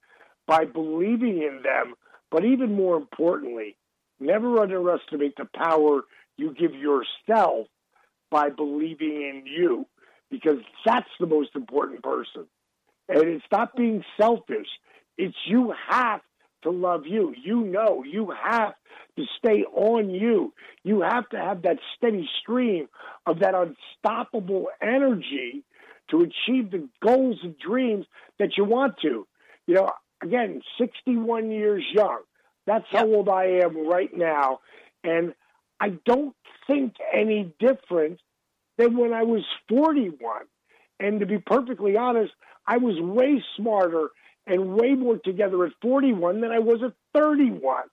by believing in them, but even more importantly, never underestimate the power you give yourself by believing in you because that's the most important person. And it's not being selfish. It's you have to love you. You know, you have to stay on you. You have to have that steady stream of that unstoppable energy to achieve the goals and dreams that you want to. You know, again, 61 years young. That's how old I am right now. And I don't think any different than when I was 41. And to be perfectly honest, I was way smarter and way more together at 41 than I was at 31.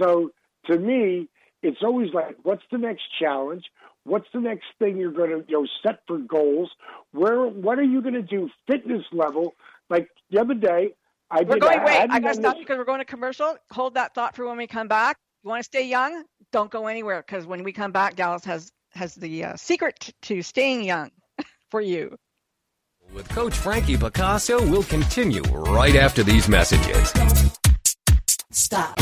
So to me, it's always like, what's the next challenge? What's the next thing you're going to you know set for goals? Where what are you going to do fitness level? Like the other day, I We're did. going. I, Wait, I gotta stop this- because we're going to commercial. Hold that thought for when we come back. You want to stay young? Don't go anywhere because when we come back, Dallas has has the uh, secret to staying young for you. With Coach Frankie Picasso, we'll continue right after these messages. Stop.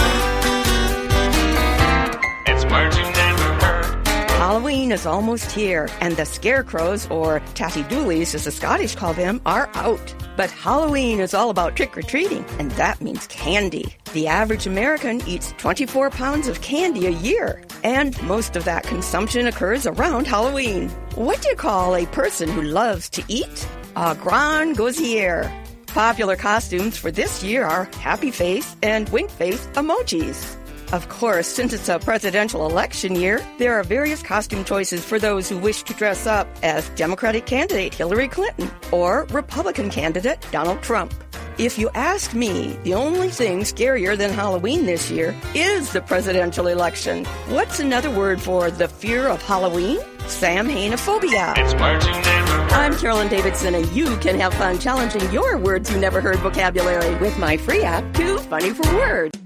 It's words you never heard. Halloween is almost here, and the scarecrows, or tatty doolies as the Scottish call them, are out. But Halloween is all about trick or treating, and that means candy. The average American eats 24 pounds of candy a year, and most of that consumption occurs around Halloween. What do you call a person who loves to eat? A grand gosier. Popular costumes for this year are happy face and wink face emojis. Of course, since it's a presidential election year, there are various costume choices for those who wish to dress up as Democratic candidate Hillary Clinton or Republican candidate Donald Trump. If you ask me, the only thing scarier than Halloween this year is the presidential election. What's another word for the fear of Halloween? Samhainophobia. It's words you never heard. I'm Carolyn Davidson, and you can have fun challenging your words you never heard vocabulary with my free app, Too Funny for Words.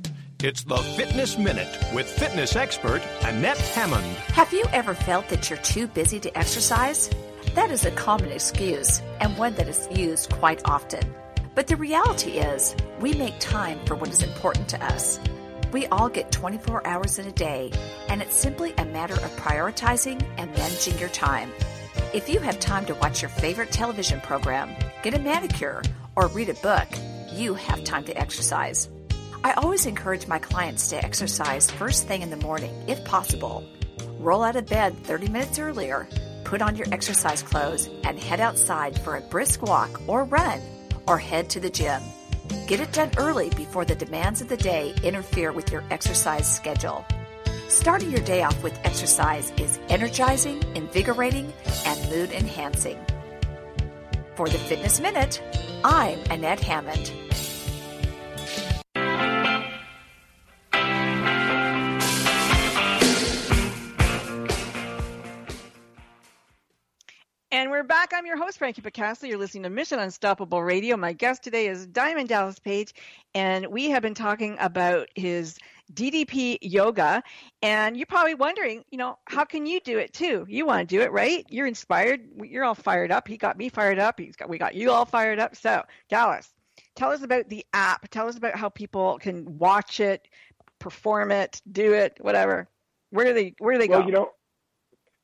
It's the Fitness Minute with fitness expert Annette Hammond. Have you ever felt that you're too busy to exercise? That is a common excuse and one that is used quite often. But the reality is, we make time for what is important to us. We all get 24 hours in a day, and it's simply a matter of prioritizing and managing your time. If you have time to watch your favorite television program, get a manicure, or read a book, you have time to exercise. I always encourage my clients to exercise first thing in the morning, if possible. Roll out of bed 30 minutes earlier, put on your exercise clothes, and head outside for a brisk walk or run, or head to the gym. Get it done early before the demands of the day interfere with your exercise schedule. Starting your day off with exercise is energizing, invigorating, and mood enhancing. For the Fitness Minute, I'm Annette Hammond. And we're back. I'm your host, Frankie Picasso. You're listening to Mission Unstoppable Radio. My guest today is Diamond Dallas Page, and we have been talking about his DDP yoga. And you're probably wondering, you know, how can you do it too? You want to do it, right? You're inspired. You're all fired up. He got me fired up. He's got we got you all fired up. So, Dallas, tell us about the app. Tell us about how people can watch it, perform it, do it, whatever. Where do they Where do they well, go? you know,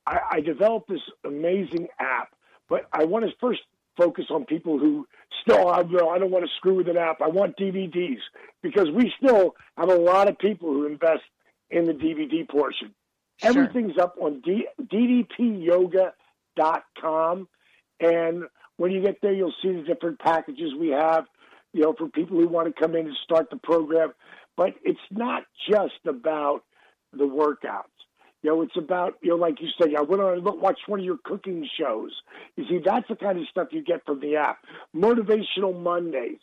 I, I developed this amazing app, but I want to first focus on people who still have, you know, I don't want to screw with an app. I want DVDs because we still have a lot of people who invest in the DVD portion. Sure. Everything's up on D- ddpyoga.com. And when you get there, you'll see the different packages we have, you know, for people who want to come in and start the program. But it's not just about the workouts. You know, it's about, you know, like you said, I went on and look, watched one of your cooking shows. You see, that's the kind of stuff you get from the app. Motivational Mondays.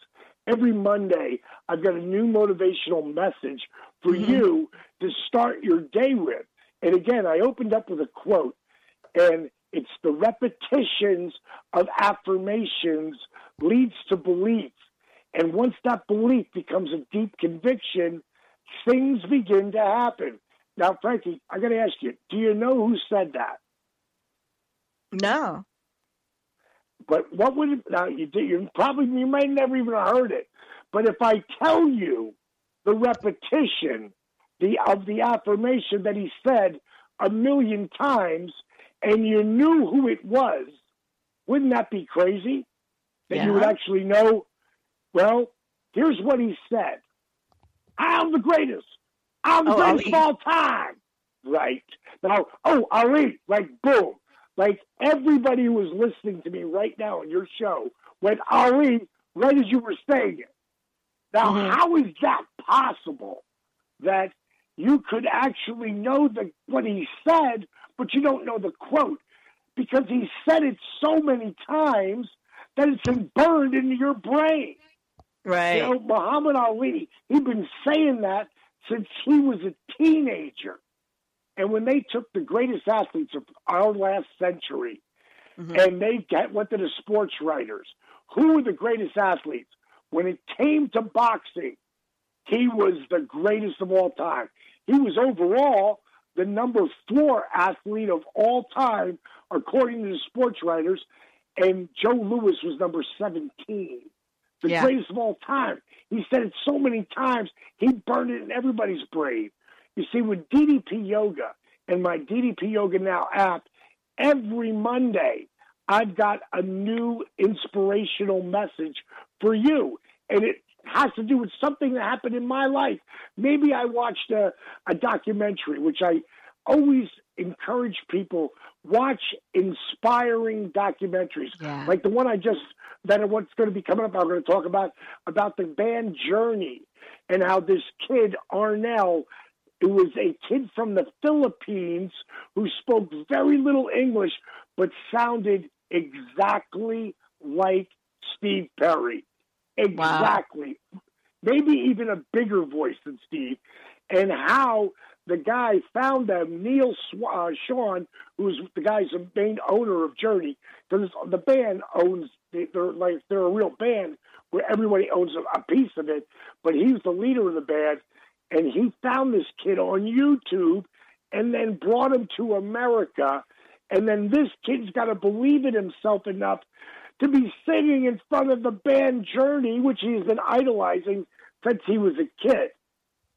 Every Monday, I've got a new motivational message for Mm-hmm. you to start your day with. And again, I opened up with a quote, and it's the repetitions of affirmations leads to belief. And once that belief becomes a deep conviction, things begin to happen. Now, Frankie, I got to ask you: Do you know who said that? no. But what would it, now you did? You probably you might never even have heard it. But if I tell you the repetition, the of the affirmation that he said a million times, and you knew who it was, wouldn't that be crazy? That you would actually know. Well, here's what he said: "I'm the greatest. I'm Oh, of time." Right now, oh Ali, like boom, like everybody who was listening to me right now on your show went Ali right as you were saying it. Now, Mhm. how is that possible that you could actually know the what he said, but you don't know the quote? Because he said it so many times that it's been burned into your brain. Right. You know, Muhammad Ali, he'd been saying that since he was a teenager. And when they took the greatest athletes of our last century Mhm. and they get, went to the sports writers, who were the greatest athletes? When it came to boxing, he was the greatest of all time. He was overall the number four athlete of all time, according to the sports writers, and Joe Louis was number 17 the Yeah. greatest of all time. He said it so many times, he burned it in everybody's brain. You see, with DDP Yoga and my DDP Yoga Now app, every Monday I've got a new inspirational message for you. And it has to do with something that happened in my life. Maybe I watched a, a documentary, which I always encourage people watch inspiring documentaries Yeah. like the one I just that what's going to be coming up. I'm going to talk about about the band Journey and how this kid Arnel, who was a kid from the Philippines who spoke very little English but sounded exactly like Steve Perry, exactly, maybe even a bigger voice than Steve, and how. The guy found them, Neil Sw- uh, Schon, who's the guy's the main owner of Journey, because the band owns they're like they're a real band where everybody owns a, a piece of it. But he's the leader of the band, and he found this kid on YouTube, and then brought him to America. And then this kid's got to believe in himself enough to be singing in front of the band Journey, which he's been idolizing since he was a kid.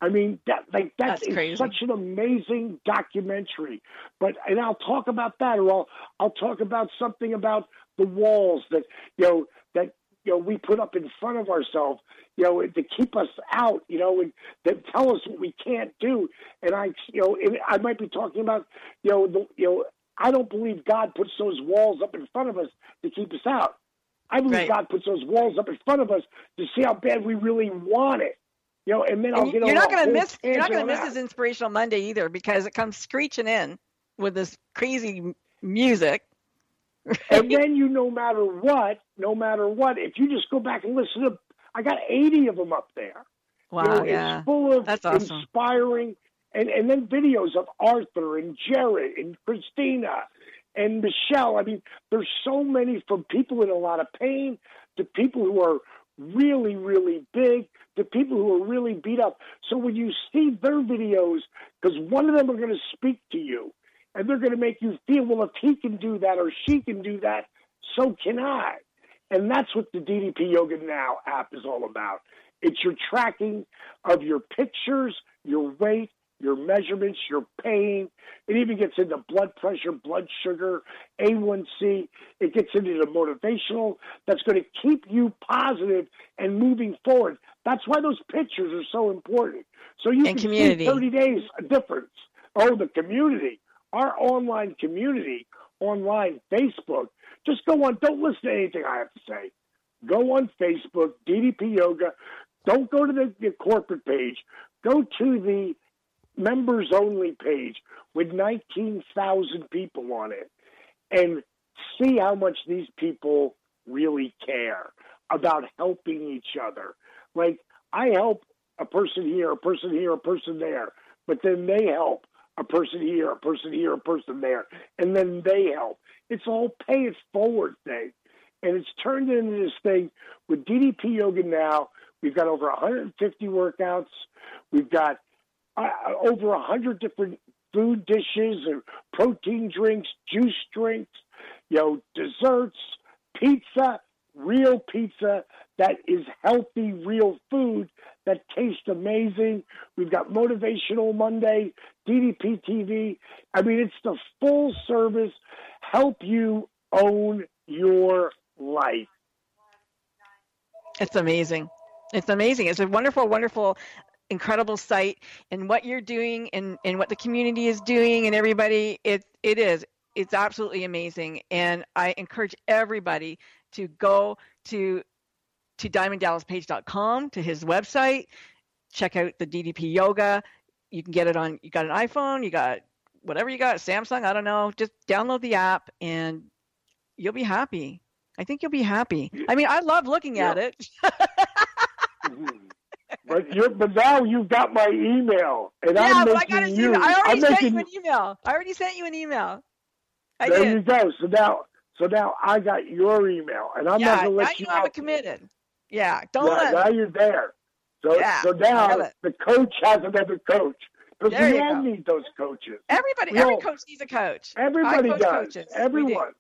I mean, that like that That's is crazy. such an amazing documentary. But and I'll talk about that, or I'll I'll talk about something about the walls that you know that you know we put up in front of ourselves, you know, to keep us out, you know, and that tell us what we can't do. And I, you know, I might be talking about, you know, the, you know, I don't believe God puts those walls up in front of us to keep us out. I believe Right. God puts those walls up in front of us to see how bad we really want it. You know, and then I'll And get you're not going to miss. You're not going to miss this inspirational Monday either because it comes screeching in with this crazy music. and then you no matter what, no matter what, if you just go back and listen to, I got 80 of them up there. Wow, You know, yeah. It's full of That's awesome. inspiring, and, and then videos of Arthur and Jared and Christina And Michelle, I mean, there's so many from people in a lot of pain to people who are really, really big to people who are really beat up. So when you see their videos, because one of them are going to speak to you and they're going to make you feel, well, if he can do that or she can do that, so can I. And that's what the DDP Yoga Now app is all about. It's your tracking of your pictures, your weight, your measurements, your pain. It even gets into blood pressure, blood sugar, A1C. It gets into the motivational that's going to keep you positive and moving forward. That's why those pictures are so important. So you And can community. see 30 days a difference. Oh, the community, our online community, online Facebook. Just go on. Don't listen to anything I have to say. Go on Facebook, DDP Yoga. Don't go to the, the corporate page. Go to the members only page with 19,000 people on it and see how much these people really care about helping each other. Like, I help a person here, a person here, a person there, but then they help a person here, a person here, a person there, and then they help. It's all pay it forward thing. And it's turned into this thing with DDP Yoga now. We've got over 150 workouts. We've got uh, over 100 different food dishes protein drinks, juice drinks, you know, desserts, pizza, real pizza that is healthy, real food that tastes amazing. We've got Motivational Monday, DDP TV. I mean, it's the full service, help you own your life. It's amazing. It's amazing. It's a wonderful, wonderful, incredible site. And what you're doing and, and what the community is doing and everybody, it it is. It's absolutely amazing. And I encourage everybody to go to to diamonddallaspage.com to his website, check out the DDP yoga. You can get it on you got an iPhone, you got whatever you got, Samsung, I don't know. Just download the app and you'll be happy. I think you'll be happy. I mean, I love looking at it. Mm-hmm. But you're, but now you've got my email, and yeah, I'm I making you. I already I'm sent making, you an email. I already sent you an email. I there did. you go. So now, so now I got your email, and I'm yeah, not going to let you you know I'm out. committed. Yeah, don't Yeah, let now you're there. So, Yeah, so now the coach has another coach because we all go. need those coaches. everybody. We Every all- coach needs a coach. Everybody coach does. Coaches. Do. Everyone.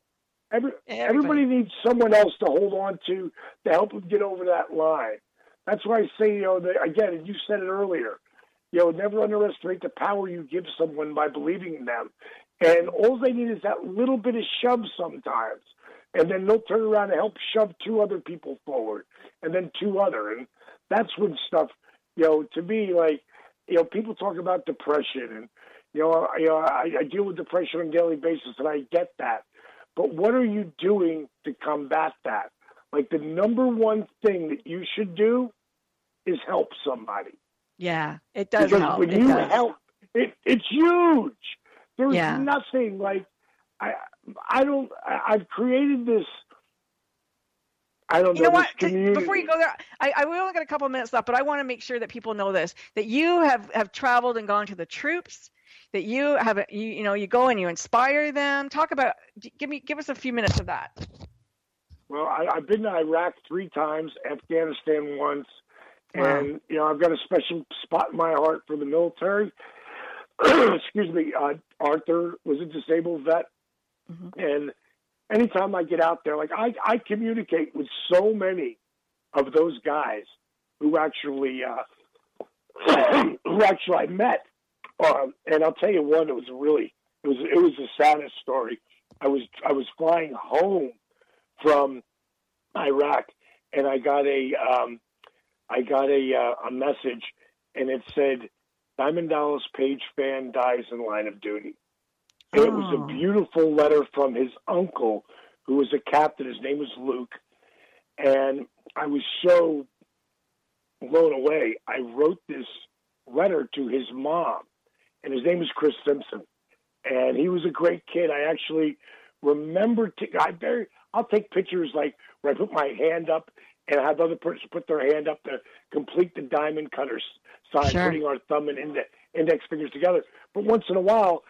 Every, Everybody. everybody needs someone else to hold on to to help them get over that line. That's why I say, you know, again, and you said it earlier, you know, never underestimate the power you give someone by believing in them. And all they need is that little bit of shove sometimes. And then they'll turn around and help shove two other people forward and then two other. And that's when stuff, you know, to me, like, you know, people talk about depression and, you know, I, you know, I, I deal with depression on a daily basis and I get that. But what are you doing to combat that? Like the number one thing that you should do is help somebody. Yeah, it does because help. when It you does. help, it, it's huge. There's Yeah. nothing like I. I don't. I, I've created this. I don't You know know, what? Before you go there, I, I we only got a couple minutes left, but I want to make sure that people know this: that you have have traveled and gone to the troops. That you have, you you know, you go and you inspire them. Talk about. Give me, give us a few minutes of that. Well, I, I've been to Iraq three times, Afghanistan once, And you know I've got a special spot in my heart for the military. Excuse me, uh, Arthur was a disabled vet, Mm-hmm. and anytime I get out there, like I, I communicate with so many of those guys who actually uh, who actually I met, um, and I'll tell you one. It was really it was it was the saddest story. I was I was flying home from Iraq, and I got a um, I got a uh, a message, and it said, "Diamond Dallas Page fan dies in line of duty." And it was Oh. a beautiful letter from his uncle, who was a captain. His name was Luke, and I was so blown away. I wrote this letter to his mom, and his name is Chris Simpson, and he was a great kid. I actually remember. T- I very. I'll take pictures like where I put my hand up and have other person put their hand up to complete the diamond cutter sign, Sure. putting our thumb and inde- index fingers together. But once in a while,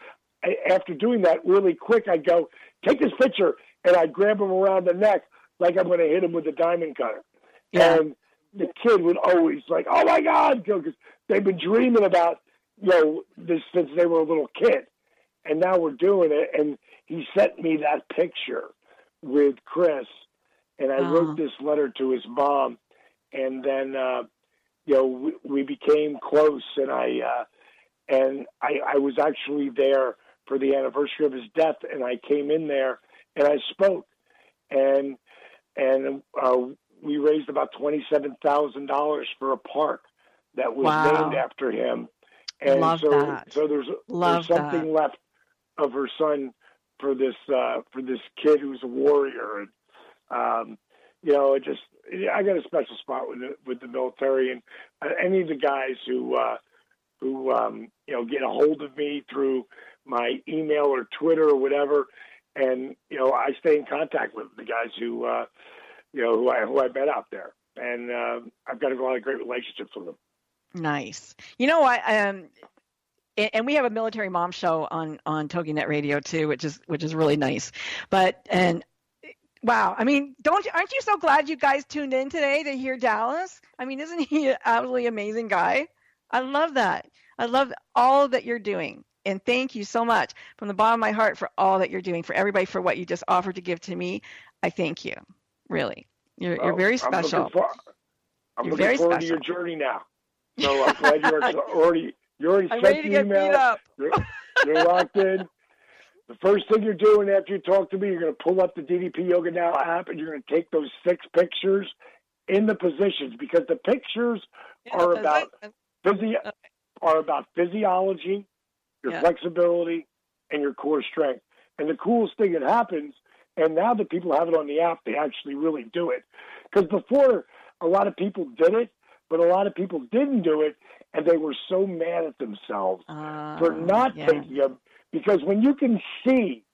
after doing that really quick, I'd go, take this picture, and I'd grab him around the neck like I'm going to hit him with a diamond cutter. Yeah. And the kid would always like, oh my God, because they've been dreaming about, you know, this since they were a little kid. And now we're doing it. And he sent me that picture with Chris. And I wrote this letter to his mom. And then, uh, you know, we, we became close. And I, uh, and I, I was actually there for the anniversary of his death. And I came in there and I spoke. And, and, uh, we raised about twenty-seven thousand dollars for a park that was Wow. named after him, and Love so that. so there's Love there's something left of her son for this uh, for this kid who's a warrior, and um, you know, it just I got a special spot with the, with the military and uh, any of the guys who uh, who um, you know get a hold of me through my email or Twitter or whatever, and you know I stay in contact with the guys who. Uh, you know, who I who I met out there, and uh, I've got a lot of great relationships with them. Nice. You know what? Um, and, and we have a military mom show on on TogiNet Radio too, which is which is really nice. But and wow, I mean, don't you, aren't you so glad you guys tuned in today to hear Dallas? I mean, isn't he an absolutely amazing guy? I love that. I love all that you're doing. And thank you so much from the bottom of my heart for all that you're doing, for everybody, for what you just offered to give to me. I thank you. Really. You're, you're very I'm looking special. for- I'm You're looking very forward special. to your journey now. So I'm glad you're already you already I'm sent ready to the get email. beat up. You're, you're locked in. The first thing you're doing after you talk to me, you're going to pull up the DDP Yoga Now app and you're going to take those six pictures in the positions because the pictures are about physi- are about physiology, your Yeah. flexibility, and your core strength. And the coolest thing that happens, and now that people have it on the app, they actually really do it. Because before, a lot of people did it, but a lot of people didn't do it, and they were so mad at themselves for not Uh, yeah. taking them. Because when you can see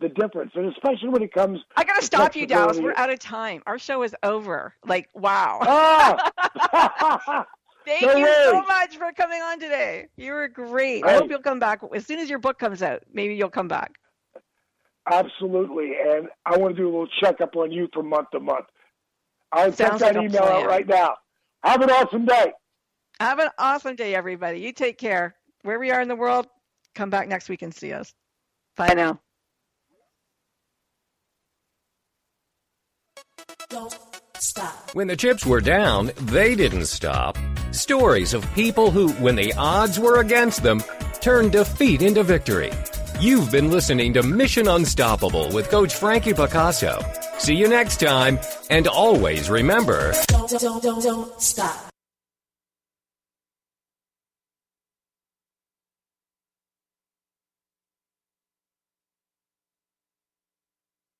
the difference, and especially when it comes, I gotta to stop you, Dallas. We're out of time. Our show is over. Like, wow. Ah! Thank No you so much for coming on today. You were great. I hope you'll come back as soon as your book comes out. Maybe you'll come back. Absolutely. And I want to do a little checkup on you from month to month. I'll check Sounds that like email out right now. Have an awesome day. Have an awesome day, everybody. You take care. Where we are in the world, come back next week and see us. Bye now. Don't stop. When the chips were down, they didn't stop. Stories of people who, when the odds were against them, turned defeat into victory. You've been listening to Mission Unstoppable with Coach Frankie Picasso. See you next time, and always remember Don't, don't, don't, don't stop.